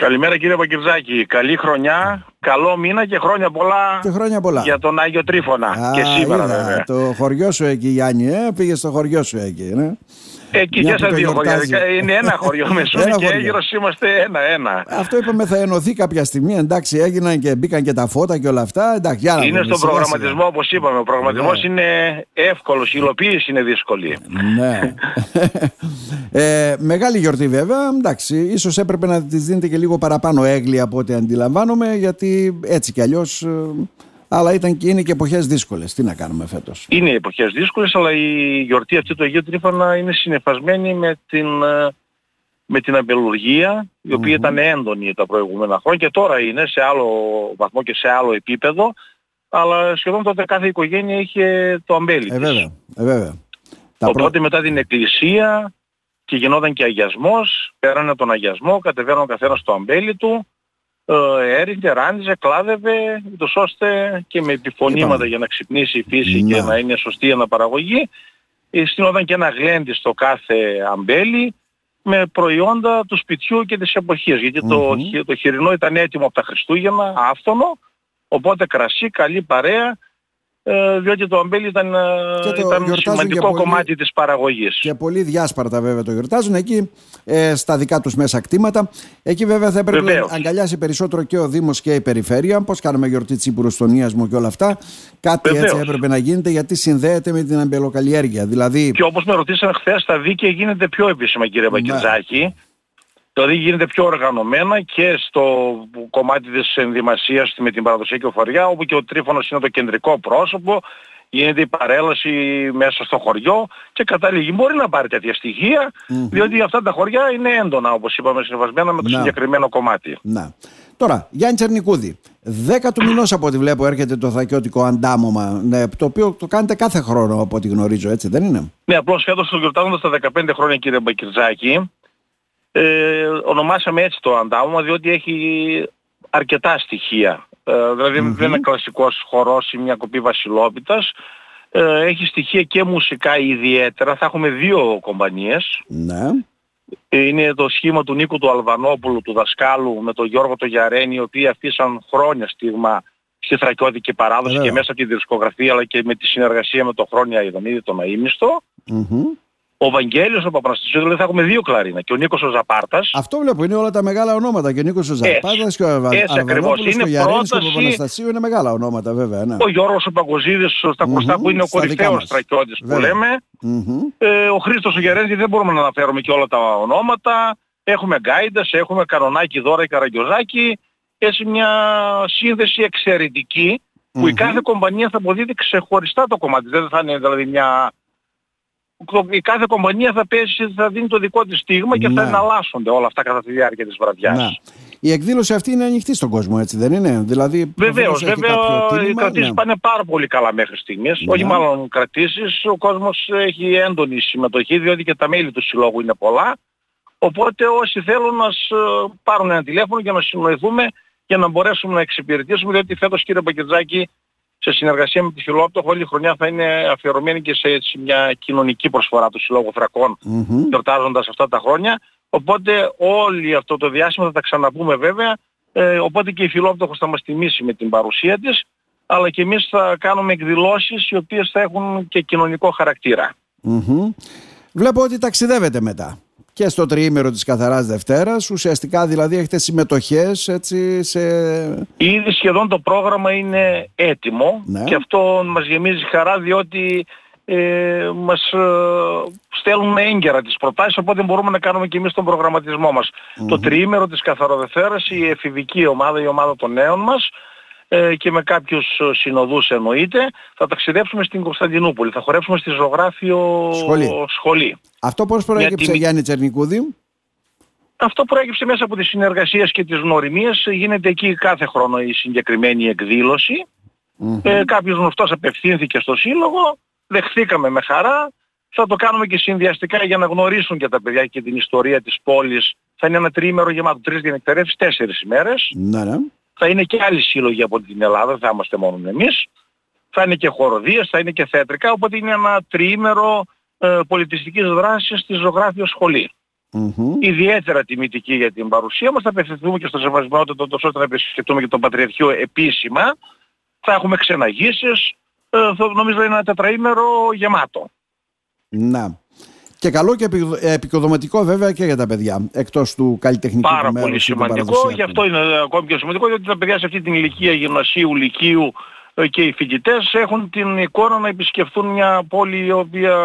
Καλημέρα κύριε Παγκυρζάκη. Καλή χρονιά, καλό μήνα και χρόνια πολλά, Και χρόνια πολλά. για τον Άγιο Τρίφωνα. Α, και σήμερα είδα, βέβαια. Το χωριό σου εκεί Γιάννη, ε, πήγες στο χωριό σου εκεί. Ναι. Εκεί Μια και που στα το δύο χωριά. γιορτάζει. Είναι ένα χωριό Μεσούνη Ένα και χωριό. Αίγυρος είμαστε ένα-ένα. Αυτό είπαμε θα ενωθεί κάποια στιγμή. Εντάξει, έγιναν και μπήκαν και τα φώτα και όλα αυτά. Εντάξει, για να Είναι δούμε, στον σιγά, σιγά. προγραμματισμό όπως είπαμε. Ο προγραμματισμός είναι εύκολος, η υλοποίηση είναι δύσκολη. Ναι. ε, μεγάλη γιορτή βέβαια. Εντάξει, ίσως έπρεπε να της δίνετε και λίγο παραπάνω έγκλη από ό,τι αντιλαμβάνομαι, γιατί έτσι κι αλλιώς... ε, αλλά ήταν και είναι και εποχές δύσκολες. Τι να κάνουμε φέτος; Είναι εποχές δύσκολες, αλλά η γιορτή αυτή του Αγίου Τρίφωνα είναι συνεφασμένη με την, ε, με την αμπελουργία, η οποια ήταν έντονη τα προηγούμενα χρόνια και τώρα είναι σε άλλο βαθμό και σε άλλο επίπεδο, αλλά σχεδόν τότε κάθε οικογένεια είχε το αμπέλι Ε, της. βέβαια. Ε, βέβαια. Τα Οπότε πρω- μετά την εκκλησία και γινόταν και αγιασμός, πέρανε τον αγιασμό, κατεβαίναν ο καθένας στο αμπέλι του, ε, έριχνε, ράνιζε, κλάδευε, ούτως ώστε και με επιφωνήματα Είπαμε. για να ξυπνήσει η φύση Να. και να είναι σωστή η αναπαραγωγή, ε, στείνονταν και ένα γλέντι στο κάθε αμπέλι με προϊόντα του σπιτιού και της εποχής. Γιατί το, Μμμ. χει- το χοιρινό ήταν έτοιμο από τα Χριστούγεννα, άφθονο, οπότε κρασί, καλή παρέα, ε, διότι το αμπέλι ήταν, ε, Και το ήταν γιορτάζουν σημαντικό και πολύ- κομμάτι της παραγωγής. Και πολύ διάσπαρτα βέβαια το γιορτάζουν εκεί ε, στα δικά τους μέσα κτήματα. Εκεί βέβαια θα έπρεπε Βεβαίως. να αγκαλιάσει περισσότερο και ο Δήμος και η Περιφέρεια. Πώς κάνουμε γιορτή Τσίπουρου στον Ιασμό και όλα αυτά. Κάτι έτσι Βεβαίως. έπρεπε να γίνεται γιατί συνδέεται με την αμπελοκαλλιέργεια. Δηλαδή, Και όπως με ρωτήσαν χθες, τα δίκαια γίνεται πιο επίσημα κύριε Ναι. Βακυρζάκη. Δηλαδή γίνεται πιο οργανωμένα και στο κομμάτι της ενδυμασίας με την παραδοσιακή οφοριά, όπου και ο Τρίφωνος είναι το κεντρικό πρόσωπο, γίνεται η παρέλαση μέσα στο χωριό και κατάληγη μπορεί να πάρει τέτοια στοιχεία, διότι αυτά τα χωριά είναι έντονα, όπως είπαμε, συνεβασμένα με το Να. συγκεκριμένο κομμάτι. να. Τώρα, Γιάννη Τσερνικούδη. 10 του μηνός από ό,τι βλέπω έρχεται το θακιώτικο αντάμωμα, ναι, το οποίο το κάνετε κάθε χρόνο από ό,τι γνωρίζω, έτσι δεν είναι; Ναι, απλώς φέτος το γιορτάζοντας τα 15 χρόνια κύριε Μπακυρτζάκη, ε, ονομάσαμε έτσι το αντάμωμα διότι έχει αρκετά στοιχεία. Ε, δηλαδή δεν είναι κλασικός χορός ή μια κοπή βασιλόπιτας. Ε, έχει στοιχεία και μουσικά ιδιαίτερα. Θα έχουμε δύο κομπανίες. Ναι. Ε, Είναι το σχήμα του Νίκου του Αλβανόπουλου, του δασκάλου, με τον Γιώργο το Γιαρένη, οι οποίοι αφήσαν χρόνια στίγμα στη θρακιώτικη παράδοση Βέβαια. και μέσα από τη δισκογραφία αλλά και με τη συνεργασία με τον Χρόνια Ιδονίδη τον Αείμνηστο. Μμμ. Ο Βαγγέλιος ο Παπαναστασίου, δηλαδή θα έχουμε δύο κλαρίνα και ο Νίκος ο Ζαπάρτας. Αυτό βλέπω, είναι όλα τα μεγάλα ονόματα. Και ο Νίκος ο Ζαρπάτας και ο Αρβα- έτσι ακριβώς. Αρβανόπουλος και ο Είναι Γιαρένης και ο πρόταση- Παπαναστασίου είναι μεγάλα ονόματα βέβαια. Ναι. Ο Γιώργος ο Παγκοζίδης στα κοστά Μμμ, που είναι ο στα δικά κορυφαίος μας. στρατιώτης που Βέβαια. λέμε. Μμμ. Ε, ο Χρήστος ο Γερένης δεν μπορούμε να αναφέρουμε και όλα τα ονόματα. Έχουμε Γκάιντας, έχουμε Κανονάκη, Δώρα, Καραγκιόζάκη. Έτσι μια σύνδεση εξαιρετική που η Μμμ. κάθε κομπανία θα αποδίδει ξεχωριστά το κομμάτι. Δεν θα είναι δηλαδή μια... Η κάθε κομπανία θα πέσει, θα δίνει το δικό της στίγμα και θα Ναι. εναλλάσσονται όλα αυτά κατά τη διάρκεια της βραδιάς. Να. Η εκδήλωση αυτή είναι ανοιχτή στον κόσμο, έτσι δεν είναι; Δηλαδή, Βεβαίως, προφανώς έχει βέβαια κάποιο οι τίμημα, κρατήσεις ναι. πάνε πάρα πολύ καλά μέχρι στιγμής. Ναι. Όχι μάλλον κρατήσεις, ο κόσμος έχει έντονη συμμετοχή διότι και τα μέλη του συλλόγου είναι πολλά. Οπότε όσοι θέλουν να σ- πάρουν ένα τηλέφωνο για να συνοηθούμε για να μπορέσουμε να εξυπηρετήσουμε διότι φέτος κύριε Πακετζάκη σε συνεργασία με τη Φιλόπτωχο όλη η χρονιά θα είναι αφιερωμένη και σε έτσι μια κοινωνική προσφορά του Συλλόγου Θρακών Μμμ. γιορτάζοντας αυτά τα χρόνια. Οπότε όλοι αυτό το διάστημα θα τα ξαναπούμε βέβαια. Ε, οπότε και η Φιλόπτωχος θα μας τιμήσει με την παρουσία της. Αλλά και εμείς θα κάνουμε εκδηλώσεις οι οποίες θα έχουν και κοινωνικό χαρακτήρα. Μμμ. Βλέπω ότι ταξιδεύετε μετά. Και στο τριήμερο της Καθαράς Δευτέρας, ουσιαστικά δηλαδή έχετε συμμετοχές έτσι σε... Ήδη σχεδόν το πρόγραμμα είναι έτοιμο Ναι. και αυτό μας γεμίζει χαρά διότι ε, μας ε, στέλνουν έγκαιρα τις προτάσεις οπότε μπορούμε να κάνουμε και εμείς τον προγραμματισμό μας. Το τριήμερο της Καθαροδευτέρας η εφηβική ομάδα, η ομάδα των νέων μας ε, και με κάποιους ε, συνοδούς εννοείται θα ταξιδέψουμε στην Κωνσταντινούπολη. Θα χορέψουμε στη ζωγράφιο Σχολή. σχολή. Αυτό πώς προέκυψε Γιατί- Γιάννη Τσερνικούδη; Αυτό προέκυψε μέσα από τις συνεργασίες και τις γνωριμίες. Γίνεται εκεί κάθε χρόνο η συγκεκριμένη εκδήλωση. Μμμ. Ε, κάποιος γνωστός απευθύνθηκε στο σύλλογο, δεχθήκαμε με χαρά. Θα το κάνουμε και συνδυαστικά για να γνωρίσουν και τα παιδιά και την ιστορία της πόλης. Θα είναι ένα τριήμερο γεμάτο, τρεις διενεκτερεύσεις, τέσσερις ημέρες. Ναι, ναι. Θα είναι και άλλοι σύλλογοι από την Ελλάδα, δεν θα είμαστε μόνο εμείς. Θα είναι και χοροδίες, θα είναι και θέατρικά, οπότε είναι ένα τριήμερο ε, πολιτιστικής δράσης στη ζωγράφιο σχολή. ιδιαίτερα τιμητική για την παρουσία μας. Θα απευθυνθούμε και στο σεβασμιότατο τόσο ώστε να επισκεφτούμε και τον Πατριαρχείο επίσημα. Θα έχουμε ξεναγήσεις. Ε, νομίζω είναι ένα τετραήμερο γεμάτο. Να. Και καλό και επικοδοματικό βέβαια και για τα παιδιά, εκτός του καλλιτεχνικού Πάρα πολύ σημαντικό, γι' αυτό είναι ακόμη πιο σημαντικό, γιατί τα παιδιά σε αυτή την ηλικία γυμνασίου, λυκείου ε, και οι φοιτητές έχουν την εικόνα να επισκεφθούν μια πόλη η οποία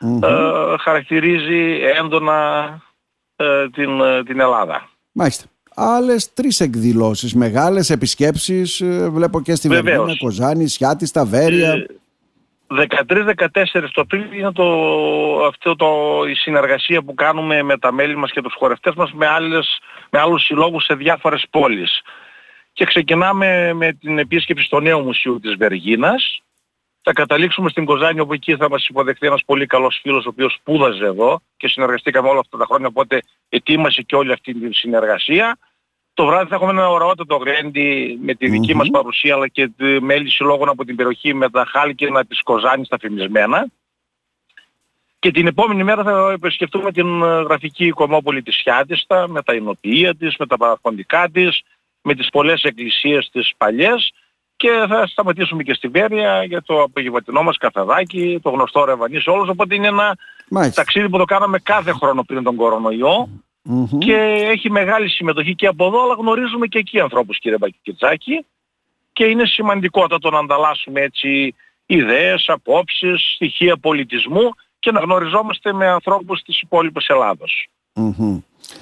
ε, χαρακτηρίζει έντονα ε, την, την Ελλάδα. Μάλιστα. Άλλες τρεις εκδηλώσεις, μεγάλες επισκέψεις, βλέπω και στη Βερολίνο, Κοζάνη, Σιάτη, Σταβέρια. 13-14 το Απρίλιο είναι το, αυτό το, η συνεργασία που κάνουμε με τα μέλη μας και τους χορευτές μας με, άλλες, με άλλους συλλόγους σε διάφορες πόλεις. Και ξεκινάμε με την επίσκεψη στο νέο μουσείο της Βεργίνας. Θα καταλήξουμε στην Κοζάνη όπου εκεί θα μας υποδεχθεί ένας πολύ καλός φίλος ο οποίος σπούδαζε εδώ και συνεργαστήκαμε όλα αυτά τα χρόνια οπότε ετοίμασε και όλη αυτή τη συνεργασία. Το βράδυ θα έχουμε ένα ωραιότατο γρέντι με τη δικη μας παρουσία αλλά και μέλη συλλόγων από την περιοχή με τα χάλκινα της Κοζάνης τα φημισμένα. Και την επόμενη μέρα θα επισκεφτούμε την ε, γραφική κομμόπολη της Σιάτιστα με τα εινοποιεία της, με τα παραφοντικά της, με τις πολλές εκκλησίες της παλιές. Και θα σταματήσουμε και στη Βέρεια για το απογευματινό μας καφεδάκι, το γνωστό ρεβανί όλους, οπότε είναι ένα ταξίδι που το κάναμε κάθε χρόνο πριν τον κορονοϊό και έχει μεγάλη συμμετοχή και από εδώ, αλλά γνωρίζουμε και εκεί ανθρώπους κύριε Μπακιτσάκη και είναι σημαντικότατο να ανταλλάσσουμε έτσι ιδέες, απόψεις, στοιχεία πολιτισμού και να γνωριζόμαστε με ανθρώπους της υπόλοιπης Ελλάδος.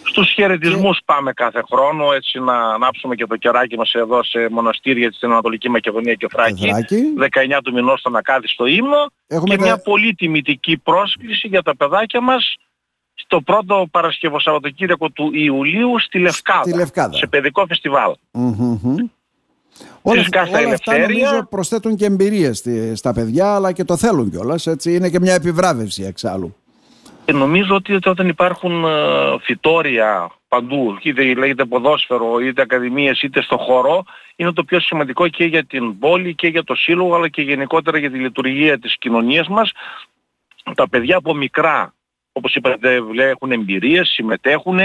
Στους χαιρετισμούς πάμε κάθε χρόνο έτσι να ανάψουμε και το κεράκι μας εδώ σε μοναστήρια στην Ανατολική Μακεδονία και Φράκη 19 του μηνός στον Ακάδιστο ύμνο. Και μια πολύ τιμητική πρόσκληση για τα παιδάκια μας στο πρώτο Παρασκευό Σαββατοκύριακο του Ιουλίου στη Λευκάδα, σε παιδικό φεστιβάλ. Mm-hmm. Όλα, όλα αυτά νομίζω προσθέτουν και εμπειρίες στα παιδιά αλλά και το θέλουν κιόλας έτσι είναι και μια επιβράβευση εξάλλου. Και νομίζω ότι όταν υπάρχουν ε, φυτόρια παντού, είτε λέγεται ποδόσφαιρο, είτε ακαδημίες, είτε στο χώρο, είναι το πιο σημαντικό και για την πόλη και για το σύλλογο, αλλά και γενικότερα για τη λειτουργία της κοινωνίας μας. Τα παιδιά από μικρά, όπως είπατε, έχουν εμπειρίες, συμμετέχουν,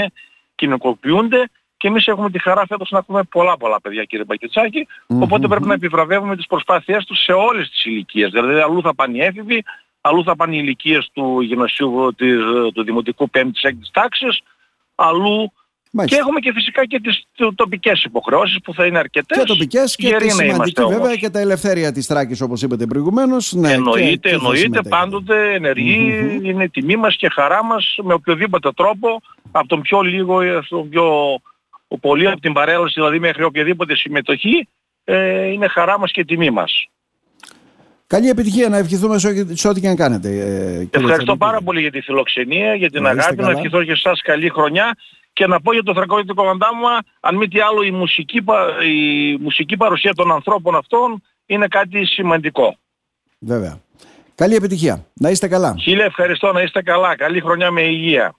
κοινοκοποιούνται και εμείς έχουμε τη χαρά φέτος να έχουμε πολλά πολλά παιδιά κύριε Μπακετσάκη, οπότε πρέπει να επιβραβεύουμε τις προσπάθειές τους σε όλες τις ηλικίες. Δηλαδή αλλού θα πάνε οι έφηβοι, αλλού θα πάνε οι ηλικίες του γυμνασίου του Δημοτικού 5ης-6ης τάξης, αλλού Μάλιστα. Και έχουμε και φυσικά και τις τοπικές υποχρεώσεις που θα είναι αρκετές. Και τοπικές και τη σημαντική βέβαια και τα ελευθέρια της Τράκης όπως είπατε προηγουμένως. Ναι, εννοείται, και, εννοείται, πάντοτε είναι τιμή μας και χαρά μας με οποιοδήποτε τρόπο από τον πιο λίγο στον πιο πολύ από την παρέλαση δηλαδή μέχρι οποιαδήποτε συμμετοχή ε, είναι χαρά μας και τιμή μας. Καλή επιτυχία να ευχηθούμε σε ό,τι και αν κάνετε. Ε, Ευχαριστώ πάρα πολύ για τη φιλοξενία, για την αγάπη. Να ευχηθώ και εσάς καλή χρονιά και να πω για το Θρακοίδητο Κομαντάμα, αν μη τι άλλο η μουσική, η μουσική παρουσία των ανθρώπων αυτών είναι κάτι σημαντικό. Βέβαια. Καλή επιτυχία. Να είστε καλά. Χίλια ευχαριστώ να είστε καλά. Καλή χρονιά με υγεία.